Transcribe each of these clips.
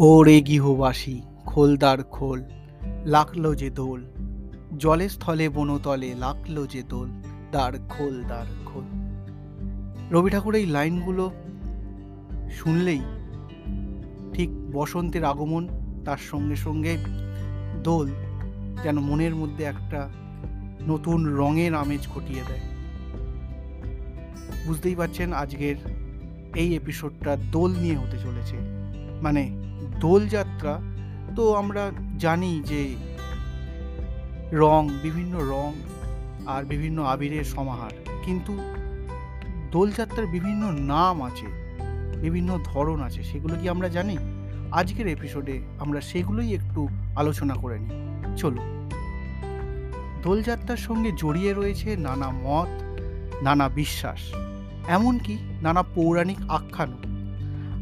ওরে গৃহবাসী, খোলদার খোল লাগল যে দোল। জলে স্থলে বনতলে লাগল যে দোল, দ্বার খোল দ্বার খোল। রবি ঠাকুর এই লাইনগুলো শুনলেই ঠিক বসন্তের আগমন, তার সঙ্গে সঙ্গে দোল যেন মনের মধ্যে একটা নতুন রঙের আমেজ ঘটিয়ে দেয়। বুঝতেই পারছেন আজকের এই এপিসোডটা দোল নিয়ে হতে চলেছে। মানে দোলযাত্রা, তো আমরা জানি যে রং, বিভিন্ন রং আর বিভিন্ন আবিরের সমাহার। কিন্তু দোলযাত্রার বিভিন্ন নাম আছে, বিভিন্ন ধরন আছে, সেগুলো কি আমরা জানি? আজকের এপিসোডে আমরা সেগুলোই একটু আলোচনা করে নিই। চলো দোলযাত্রার সঙ্গে জড়িয়ে রয়েছে নানা মত, নানা বিশ্বাস, এমনকি নানা পৌরাণিক আখ্যানও।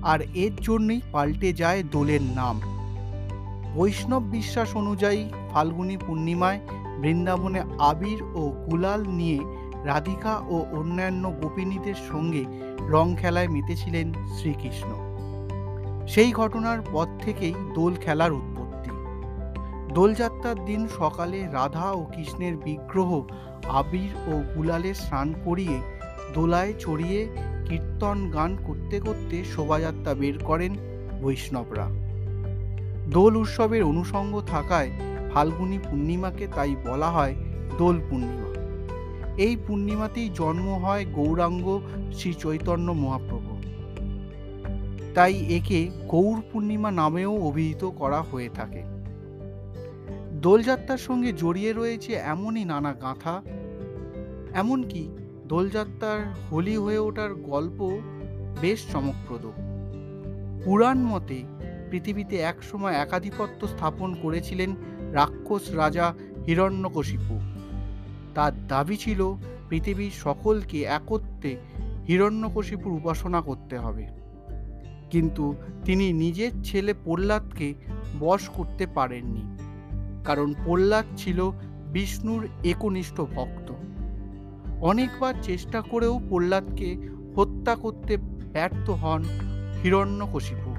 আর এর জন্যই পাল্টে যায় দোলের নাম। বৈষ্ণব বিশ্বাস অনুযায়ী ফাল্গুনী পূর্ণিমায় বৃন্দাবনে আবির ও গুলাল নিয়ে রাধিকা ও অন্যান্য গোপিনীদের সঙ্গে রং খেলায় মেতেছিলেন শ্রীকৃষ্ণ। সেই ঘটনার পর থেকেই দোল খেলার উৎপত্তি। দোলযাত্রার দিন সকালে রাধা ও কৃষ্ণের বিগ্রহ আবির ও গুলালে স্নান করিয়ে দোলায় চড়িয়ে কীর্তন গান করতে করতে শোভাযাত্রা বের করেন বৈষ্ণবরা। দোল উৎসবের অনুষঙ্গ থাকায় ফাল্গুনী পূর্ণিমাকে তাই বলা হয় দোল পূর্ণিমা। এই পূর্ণিমাতেই জন্ম হয় গৌরাঙ্গ শ্রী চৈতন্য মহাপ্রভু। তাই একে গৌর পূর্ণিমা নামেও অভিহিত করা হয়ে থাকে। দোলযাত্রার সঙ্গে জড়িয়ে রয়েছে এমনই নানা গাঁথা, এমনকি দোলযাত্রার হোলি হয়ে ওঠার গল্প বেশ চমকপ্রদ। পুরাণ মতে পৃথিবীতে একসময় একাধিপত্য স্থাপন করেছিলেন রাক্ষস রাজা হিরণ্যকশিপু। তার দাবি ছিল পৃথিবীর সকলকে একত্রে হিরণ্যকশিপুর উপাসনা করতে হবে। কিন্তু তিনি নিজের ছেলে প্রহ্লাদকে বশ করতে পারেননি। কারণ প্রহ্লাদ ছিল বিষ্ণুর একনিষ্ঠ ভক্ত। অনেকবার চেষ্টা করেও প্রহ্লাদকে হত্যা করতে ব্যর্থ হন হিরণ্যকশিপু।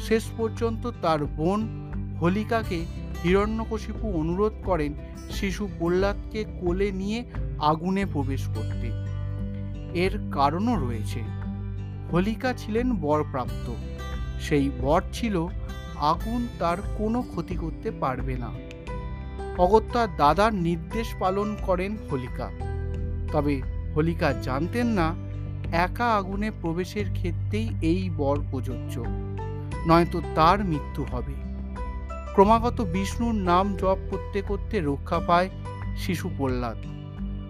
শেষ পর্যন্ত তার বোন হোলিকাকে হিরণ্যকশিপু অনুরোধ করেন শিশু প্রহ্লাদকে কোলে নিয়ে আগুনে প্রবেশ করতে। এর কারণও রয়েছে। হোলিকা ছিলেন বরপ্রাপ্ত। সেই বর ছিল আগুন তার কোনো ক্ষতি করতে পারবে না। অগত্যা দাদার নির্দেশ পালন করেন হোলিকা। তবে হোলিকা জানতেন না, একা আগুনে প্রবেশের ক্ষেত্রেই এই বর প্রযোজ্য, নয়তো তার মৃত্যু হবে। ক্রমাগত বিষ্ণুর নাম জপ করতে করতে রক্ষা পায় শিশু প্রহ্লাদ,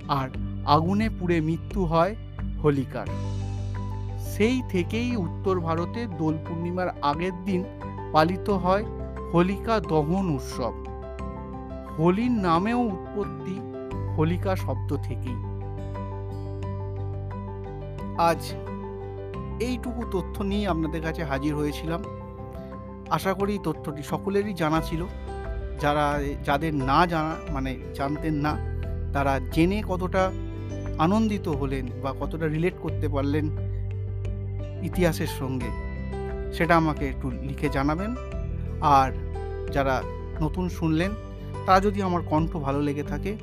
আর আগুনে পুড়ে মৃত্যু হয় হোলিকার। সেই থেকেই উত্তর ভারতে দোল পূর্ণিমার আগের দিন পালিত হয় হোলিকা দহন উৎসব। হোলির নামেও উৎপত্তি হোলিকা শব্দ থেকেই। আজ এইটুকু তথ্য নিয়ে আপনাদের কাছে হাজির হয়েছিলাম। আশা করি তথ্যটি সকলেরই জানা ছিল। যারা যাদের না জানা মানে জানতেন না, তারা জেনে কতটা আনন্দিত হলেন বা কতটা রিলেট করতে পারলেন ইতিহাসের সঙ্গে, সেটা আমাকে একটু লিখে জানাবেন। আর যারা নতুন শুনলেন তা যদি আমার কণ্ঠ ভালো লেগে থাকে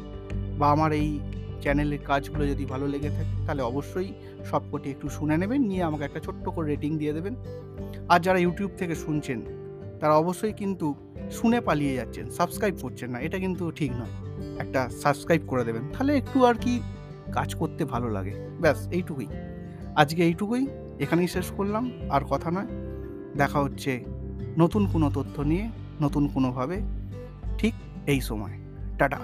বা আমার এই চ্যানেলের কাজগুলো যদি ভালো লেগে থাকে, তাহলে অবশ্যই সবকটি একটু শুনে নেবেন, নিয়ে আমাকে একটা ছোট্ট করে রেটিং দিয়ে দেবেন। আর যারা ইউটিউব থেকে শুনছেন, তারা অবশ্যই কিন্তু শুনে পালিয়ে যাচ্ছেন সাবস্ক্রাইব করছেন না, এটা কিন্তু ঠিক নয়। একটা সাবস্ক্রাইব করে দেবেন, তাহলে একটু আর কি কাজ করতে ভালো লাগে। ব্যাস, এইটুকুই। আজকে এইটুকুই, এখানেই শেষ করলাম, আর কথা নয়। দেখা হচ্ছে নতুন কোনো তথ্য নিয়ে, নতুন কোনোভাবে, ঠিক এই সময়। টাটা।